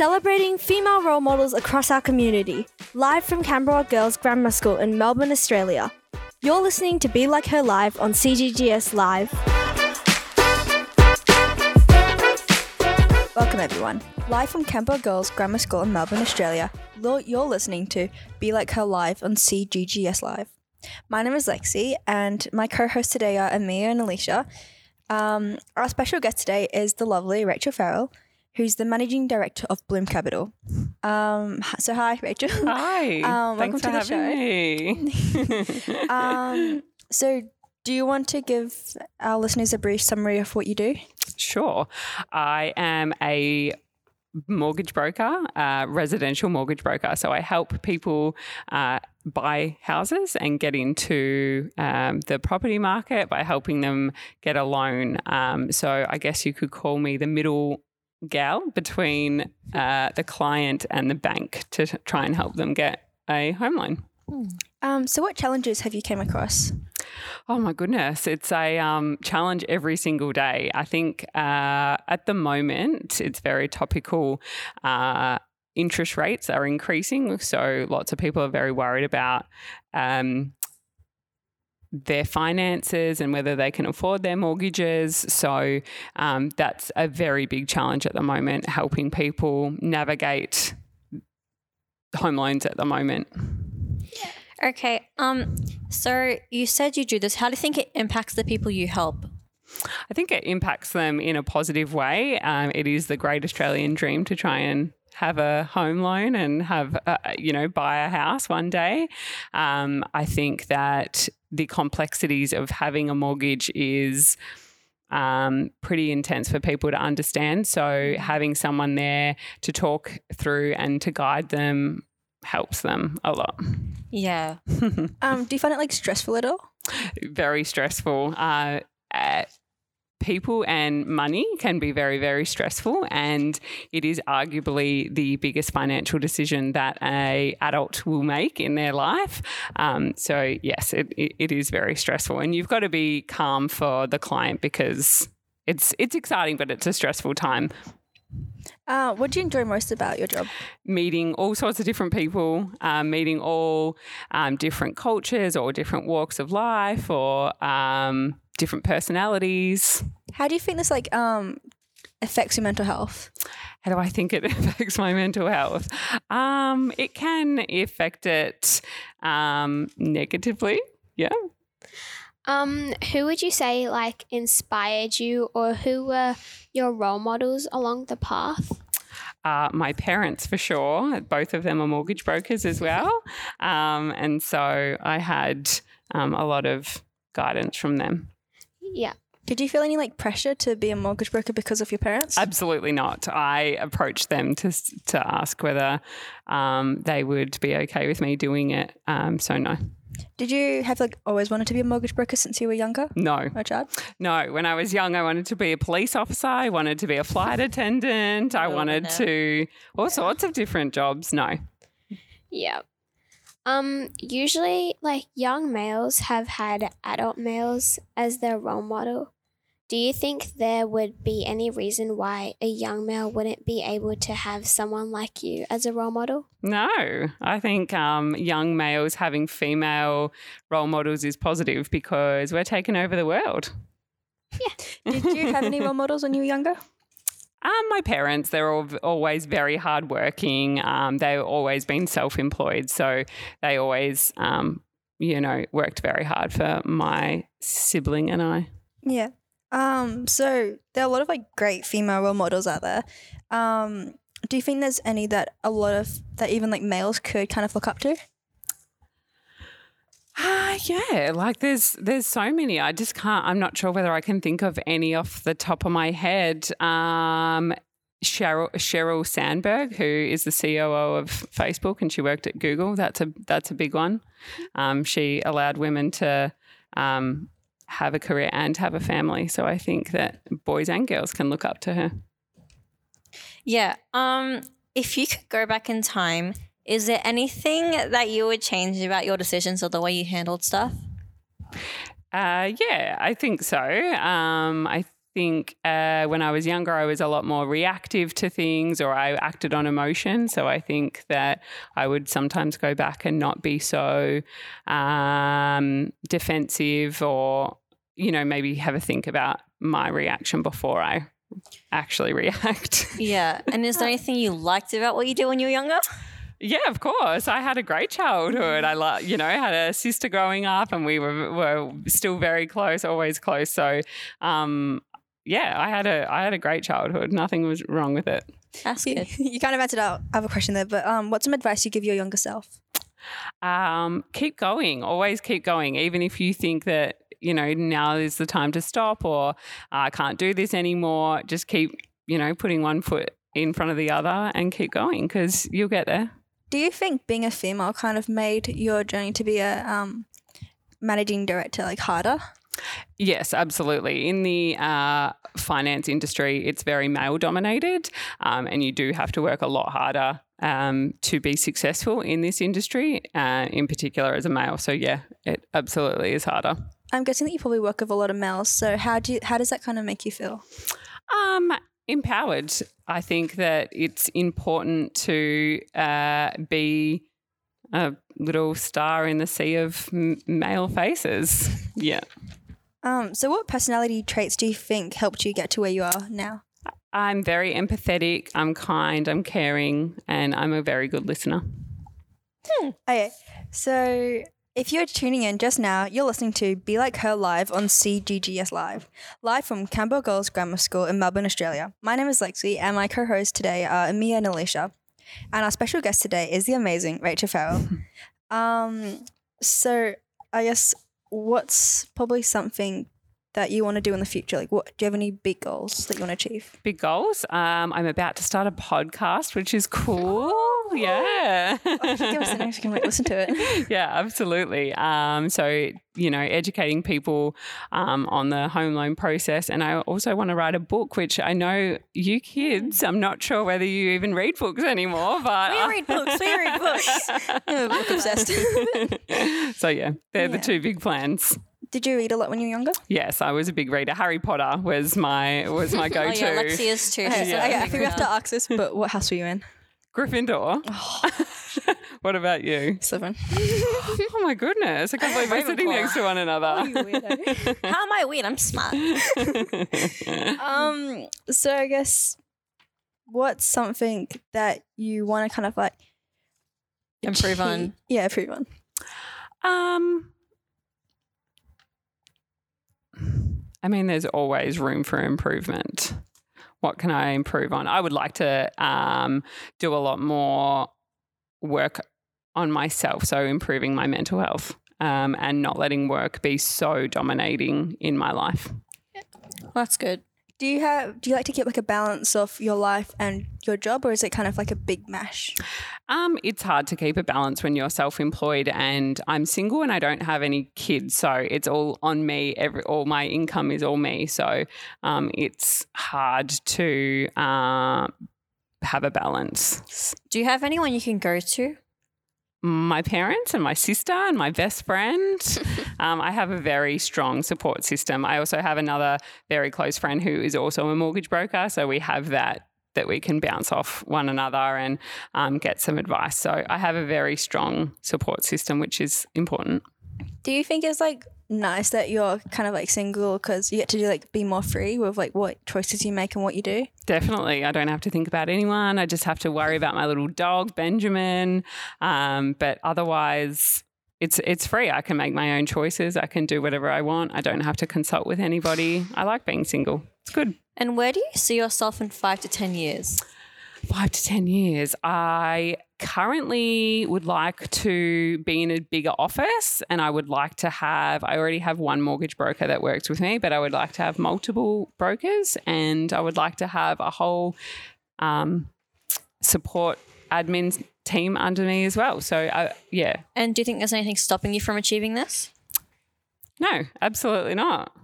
Celebrating female role models across our community, live from Camberwell Girls Grammar School in Melbourne, Australia. You're listening to Be Like Her Live on CGGS Live. Welcome, everyone. Live from Camberwell Girls Grammar School in Melbourne, Australia, you're listening to Be Like Her Live on CGGS Live. My name is Lexi, and my co hosts today are Amia and Alicia. Um, our special guest today is the lovely Rachel Farrell, who's the managing director of Bloom Capital. Um, so, hi, Rachel. Hi. Um, Thanks welcome for to the having me. um, so, do you want to give our listeners a brief summary of what you do? sure. I am a mortgage broker, uh, residential mortgage broker. So I help people uh, buy houses and get into um, the property market by helping them get a loan. Um, so I guess you could call me the middle gal between uh, the client and the bank to try and help them get a home loan. Um, so, what challenges have you came across? Oh my goodness, it's a um, challenge every single day. I think uh, at the moment it's very topical. Uh, interest rates are increasing, so lots of people are very worried about. Um, their finances and whether they can afford their mortgages. So um, that's a very big challenge at the moment, helping people navigate home loans at the moment. Okay. Um. So you said you do this. How do you think it impacts the people you help? I think it impacts them in a positive way. Um, it is the great Australian dream to try and have a home loan and have, uh, you know, buy a house one day. Um, I think that the complexities of having a mortgage is um, pretty intense for people to understand. So having someone there to talk through and to guide them helps them a lot. Yeah. Um, do you find it like stressful at all? very stressful. Uh, uh, people and money can be very, very stressful, and it is arguably the biggest financial decision that a adult will make in their life. Um, so yes, it, it, is very stressful, and you've got to be calm for the client because it's it's exciting, but it's a stressful time. Uh, what do you enjoy most about your job? meeting all sorts of different people, um, meeting all um, different cultures or different walks of life or um, different personalities. How do you think this like um affects your mental health? How do I think it affects my mental health? Um, it can affect it um, negatively. Yeah. Um, who would you say like inspired you, or who were your role models along the path? Uh, my parents, for sure. Both of them are mortgage brokers as well. Um, and so I had um, a lot of guidance from them. Yeah. Did you feel any like pressure to be a mortgage broker because of your parents? Absolutely not. I approached them to to ask whether um, they would be okay with me doing it. Um, so no, Did you have like always wanted to be a mortgage broker since you were younger? no, Or a child? no. When I was young, I wanted to be a police officer. I wanted to be a flight attendant. I wanted to all sorts of different jobs. No, Yeah. Um, usually like young males have had adult males as their role model. Do you think there would be any reason why a young male wouldn't be able to have someone like you as a role model? no. I think um, young males having female role models is positive because we're taking over the world. Yeah. Did you have any role models when you were younger? Um, my parents, they're all, always very hardworking. Um, they've always been self employed. So they always, um, you know, worked very hard for my sibling and I. Yeah. Um, so there are a lot of like great female role models out there. Um, do you think there's any that a lot of that even like males could kind of look up to? Ah, yeah, like there's there's so many. I just can't. I'm not sure whether I can think of any off the top of my head. Um, Sheryl Sheryl Sandberg, who is the COO of Facebook, and she worked at Google. That's a that's a big one. Um, she allowed women to um, have a career and have a family. So I think that boys and girls can look up to her. Yeah. Um. If you could go back in time, is there anything that you would change about your decisions or the way you handled stuff? Uh, yeah, I think so. Um, I think uh, when I was younger, I was a lot more reactive to things or I acted on emotion. So I think that I would sometimes go back and not be so um, defensive or, you know, maybe have a think about my reaction before I actually react. Yeah. And is there anything you liked about what you did when you were younger? Yeah, of course. I had a great childhood. I like, you know, had a sister growing up, and we were were still very close, always close. So, um, yeah, I had a I had a great childhood. Nothing was wrong with it. That's You, good. you kind of answered out. I have a question there, but um, what's some advice you give your younger self? Um, keep going. Always keep going, even if you think that you know now is the time to stop or I can't do this anymore. Just keep, you know, putting one foot in front of the other and keep going because you'll get there. Do you think being a female kind of made your journey to be a um, managing director like harder? Yes, absolutely. In the uh, finance industry, it's very male dominated, um, and you do have to work a lot harder um, to be successful in this industry, uh, in particular as a male. So, yeah, it absolutely is harder. I'm guessing that you probably work with a lot of males. So how do you, how does that kind of make you feel? Um, empowered. I think that it's important to uh, be a little star in the sea of m- male faces. Yeah. Um, so what personality traits do you think helped you get to where you are now? I'm very empathetic, I'm kind, I'm caring, and I'm a very good listener. Okay, so if you're tuning in just now, you're listening to Be Like Her Live on CGGS Live, live from Camberwell Girls Grammar School in Melbourne, Australia. My name is Lexi, and my co hosts today are Amia and Alicia. And our special guest today is the amazing Rachel Farrell. um, so, I guess what's probably something that you want to do in the future? Like, what do you have any big goals that you want to achieve? Big goals. Um, I'm about to start a podcast, which is cool. Yeah. Oh, if you give us the name, we can like, listen to it. yeah, absolutely. Um, so, you know, educating people um, on the home loan process. And I also want to write a book, which I know you kids, I'm not sure whether you even read books anymore, but. We read books. We read books. Yeah, book obsessed. so, yeah, they're the two big plans. Did you read a lot when you were younger? Yes, I was a big reader. Harry Potter was my was my Oh, go-to. yeah. Lexi is too. Okay, so, a okay, I think we have to ask this, but what house were you in? Gryffindor. what about you? Slytherin. Oh my goodness! I can't believe we're sitting next to one another. How am I weird? I'm smart. um. So I guess what's something that you want to kind of like Improve on. Yeah, improve on. Um, I mean, there's always room for improvement. What can I improve on? I would like to um, do a lot more work on myself, so improving my mental health um, and not letting work be so dominating in my life. That's good. Do you have? Do you like to keep like a balance of your life and your job, or is it kind of like a big mash? Um, it's hard to keep a balance when you're self-employed, and I'm single and I don't have any kids, so it's all on me. Every all my income is all me, so um, it's hard to uh, have a balance. Do you have anyone you can go to? My parents and my sister and my best friend. um, I have a very strong support system. I also have another very close friend who is also a mortgage broker, so we have that that we can bounce off one another and um, get some advice. So I have a very strong support system, which is important. Do you think it's like nice that you're kind of like single because you get to do like be more free with like what choices you make and what you do? Definitely. I don't have to think about anyone. I just have to worry about my little dog, Benjamin. Um, but otherwise, it's it's free. I can make my own choices. I can do whatever I want. I don't have to consult with anybody. I like being single. It's good. And where do you see yourself in five to 10 years? Five to 10 years. I currently would like to be in a bigger office and I would like to have, I already have one mortgage broker that works with me, but I would like to have multiple brokers and I would like to have a whole um, support admin team under me as well. So, uh, yeah, And do you think there's anything stopping you from achieving this? no, absolutely not.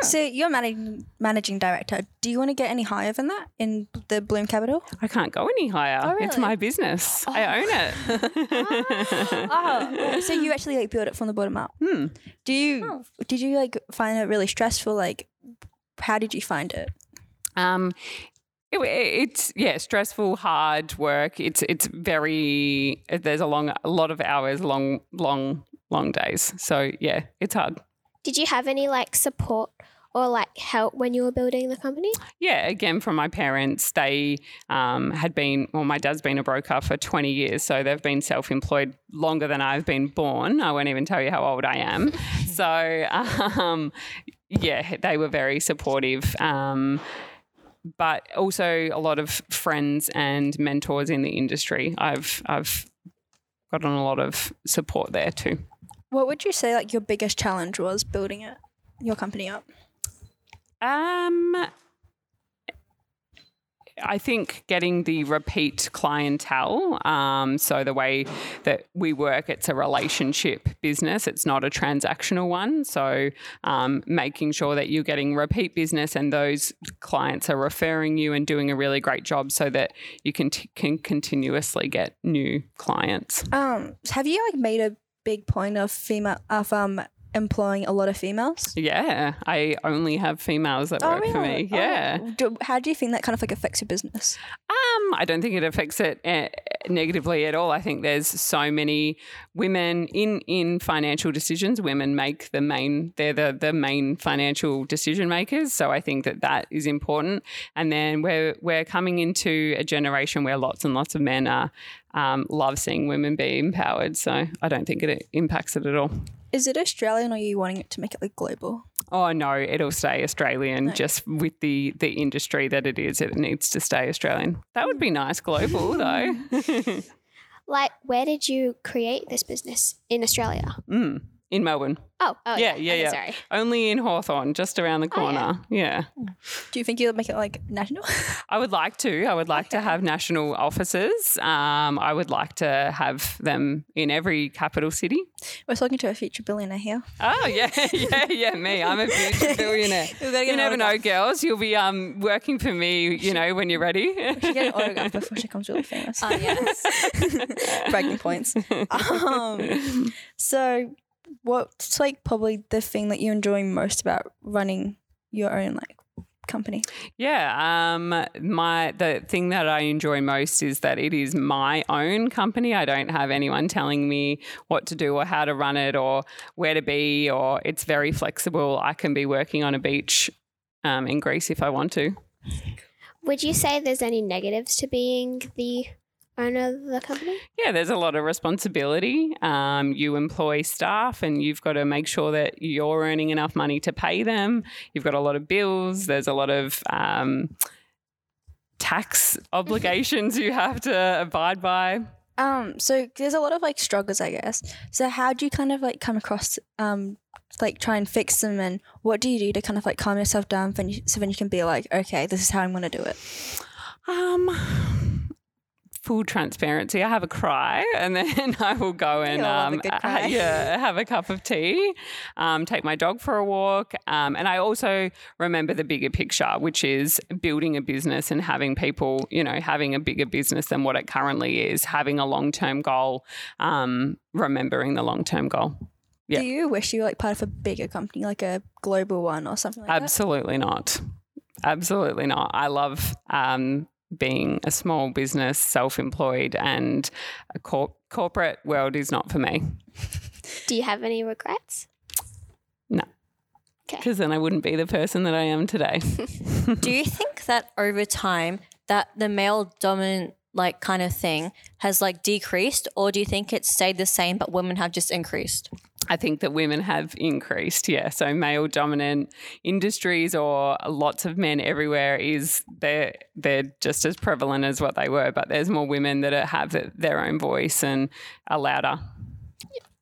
So you're managing managing director. Do you want to get any higher than that in the Bloom Capital? I can't go any higher. Oh, It's really? my business. I own it. Oh, so you actually like build it from the bottom up. Hmm. Do you? Did you like find it really stressful, like how did you find it? Um, it, it's yeah, stressful, hard work. It's it's very there's a long a lot of hours, long long long days. So yeah, it's hard. Did you have any like support or like help when you were building the company? Yeah, again from my parents, they um, had been well, my dad's been a broker for twenty years, so they've been self-employed longer than I've been born. I won't even tell you how old I am. so um, yeah, they were very supportive. Um, but also a lot of friends and mentors in the industry. I've I've gotten a lot of support there too. What would you say like your biggest challenge was building it, your company up? Um, I think getting the repeat clientele. Um, so the way that we work, it's a relationship business. It's not a transactional one. So um, making sure that you're getting repeat business and those clients are referring you and doing a really great job, so that you can t- can continuously get new clients. Um, have you like made a big point of female of um employing a lot of females? Yeah, I only have females that work for me. Oh, Yeah. do- how do you think that kind of like affects your business? Um, I don't think it affects it uh, negatively at all. I think there's so many women in in financial decisions. Women make the main; they're the the main financial decision makers. So I think that that is important. And then we're we're coming into a generation where lots and lots of men are um, love seeing women be empowered. So I don't think it impacts it at all. Is it Australian or are you wanting it to make it like global? Oh no, it'll stay Australian. Just with the the industry that it is, it needs to stay Australian. That would be nice global though. Like, where did you create this business in Australia? mm, in Melbourne, Oh, oh Yeah, yeah, yeah, okay, yeah. Sorry. only in Hawthorn, just around the Oh, yeah. corner. yeah. Do you think you'll make it like national? I would like to. I would like to have national offices. Um, I would like to have them in every capital city. We're talking to a future billionaire here. Oh yeah, yeah, yeah. Me, I'm a future billionaire. We've got to You never know, girls. You'll be um, working for me. You know when you're ready. She get an autograph before she becomes really famous. Oh yes. Bragging points. Um, so, what's like probably the thing that you enjoy most about running your own like company? Yeah, um, my the thing that I enjoy most is that it is my own company. I don't have anyone telling me what to do or how to run it or where to be. Or it's very flexible. I can be working on a beach um, in Greece if I want to. Would you say there's any negatives to being the owner of the company? Yeah, there's a lot of responsibility. Um, you employ staff, and you've got to make sure that you're earning enough money to pay them. You've got a lot of bills. There's a lot of um, tax obligations you have to abide by. Um, so there's a lot of like struggles, I guess. So how do you kind of like come across um like try and fix them, and what do you do to kind of like calm yourself down, when you, so then you can be like, okay, this is how I'm gonna do it. Um, full transparency. I have a cry, and then I will go and a um, uh, yeah, have a cup of tea, um, take my dog for a walk, um, and I also remember the bigger picture, which is building a business and having people, you know, having a bigger business than what it currently is, having a long term goal, um, remembering the long term goal. Yeah. Do you wish you were like part of a bigger company, like a global one or something like that? Absolutely not. Absolutely not. I love um, being a small business, self employed, and a cor- corporate world is not for me Do you have any regrets? No. Because then I wouldn't be the person that I am today. Do you think that over time that the male dominant like kind of thing has like decreased or do you think it's stayed the same but women have just increased? I think that women have increased, yeah. So male dominant industries or lots of men everywhere is they're they're just as prevalent as what they were, but there's more women that are- have their own voice and are louder.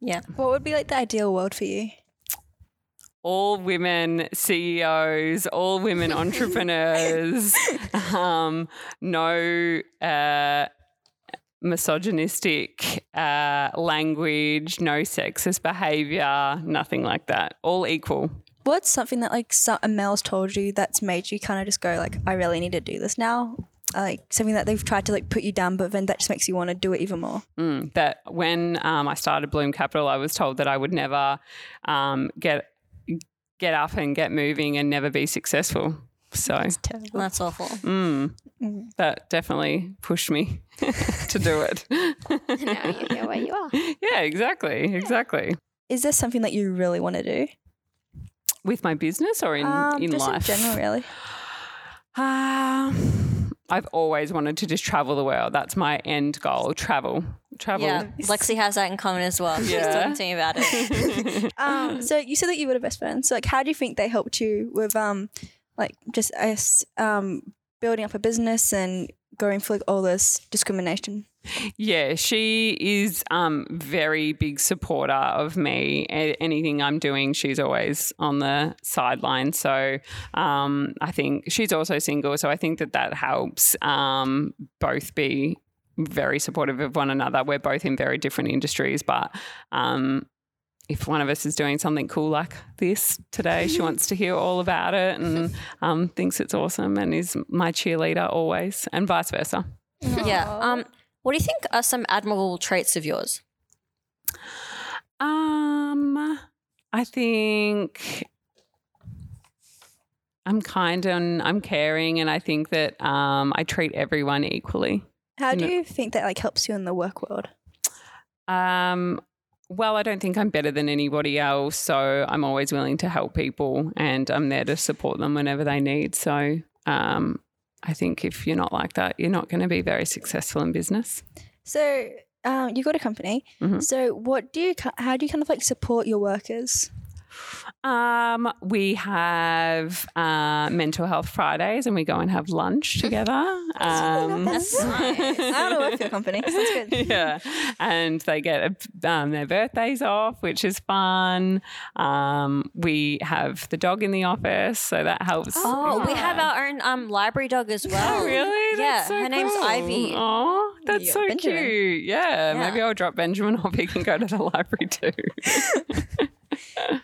Yeah. What would be like the ideal world for you? all women CEOs, all women entrepreneurs, um, no uh, misogynistic uh, language, no sexist behavior, nothing like that. All equal. What's something that like a male's told you that's made you kind of just go like, I really need to do this now? Like something that they've tried to like put you down, but then that just makes you want to do it even more. Mm, that when um, I started Bloom Capital, I was told that I would never um, get get up and get moving and never be successul. So That's awful. mm, that definitely pushed me to do it. now you know where you are. yeah, exactly, exactly. Is there something that you really want to do? With my business or in um, in just life, in general, really. Um, I've always wanted to just travel the world. That's my end goal. Travel, travel. Yeah, Lexi has that in common as well. She's Yeah. talking to me about it. Um, so you said that you were the best friend. So like, how do you think they helped you with um, like just us um, building up a business and going through all this discrimination? Yeah, she is um very big supporter of me. A- anything I'm doing, she's always on the sideline. So um, I think she's also single, so I think that that helps um, both be very supportive of one another. We're both in very different industries, but um, if one of us is doing something cool like this today, she wants to hear all about it and um, thinks it's awesome and is my cheerleader always, and vice versa. yeah. Um, what do you think are some admirable traits of yours? Um, I think I'm kind and I'm caring, and I think that um, I treat everyone equally. How do you think that like helps you in the work world? Um, well, I don't think I'm better than anybody else, so I'm always willing to help people, and I'm there to support them whenever they need. So, um, I think if you're not like that, you're not going to be very successful in business. So um, you got a company. Mhm. So what do you? How do you kind of like support your workers? Um, we have uh, mental health Fridays, and we go and have lunch together. Um, That's nice. I work for company. Sounds good. yeah, and they get um, their birthdays off, which is fun. Um, we have the dog in the office, so that helps. Oh, we have our own um library dog as well. Oh, really? Yeah, so her name's. Ivy. Oh, that's You so Benjamin. cute. Yeah, maybe I'll drop Benjamin off. He can go to the library too.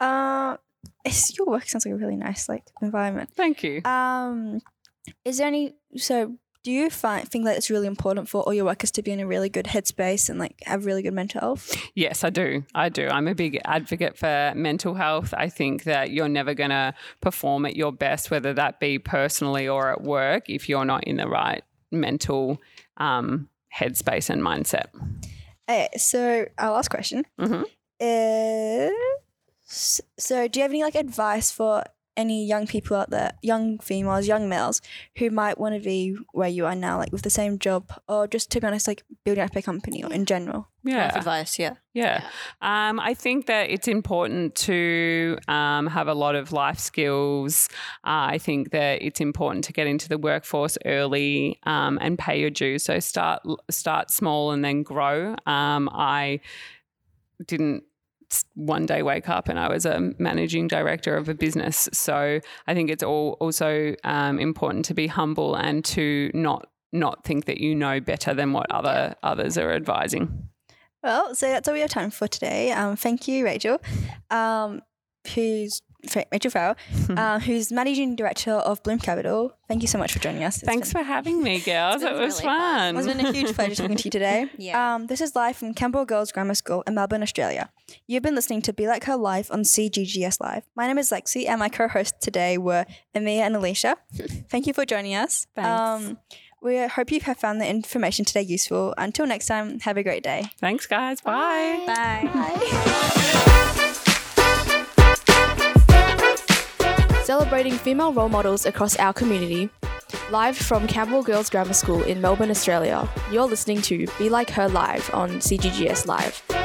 Uh, it's, your work sounds like a really nice like environment. Thank you. Um, is there any? So do you find think that it's really important for all your workers to be in a really good headspace and like have really good mental health? Yes, I do. I do. I'm a big advocate for mental health. I think that you're never going to perform at your best, whether that be personally or at work, if you're not in the right mental um, headspace and mindset. Okay, so our last question Mhm. is: so do you have any like advice for any young people out there, young females, young males who might want to be where you are now, like with the same job, or just to be honest, like building up a company or in general? Life Yeah. advice, yeah. Yeah. Um, I think that it's important to um, have a lot of life skills. Uh, I think that it's important to get into the workforce early um, and pay your dues. So start start small and then grow. Um, I didn't s- one day wake up and I was a managing director of a business. So I think it's all also um, important to be humble and to not not think that you know better than what other others are advising. Well, so that's all we have time for today. Um, thank you, Rachel, um, who's Rachel Farrell, uh, who's managing director of Bloom Capital. Thank you so much for joining us. It's Thanks been- for having me, girls. It was really fun. fun. It's been a huge pleasure talking to you today. Yeah. Um, this is live from Camberwell Girls Grammar School in Melbourne, Australia. You've been listening to Be Like Her Live on CGGS Live. My name is Lexi, and my co-hosts today were Amia and Alicia. Thank you for joining us. Thanks. Um, we hope you have found the information today useful. Until next time, have a great day. Thanks, guys. Bye. Bye. Celebrating female role models across our community. Live from Camberwell Girls Grammar School in Melbourne, Australia, you're listening to Be Like Her Live on CGGS Live.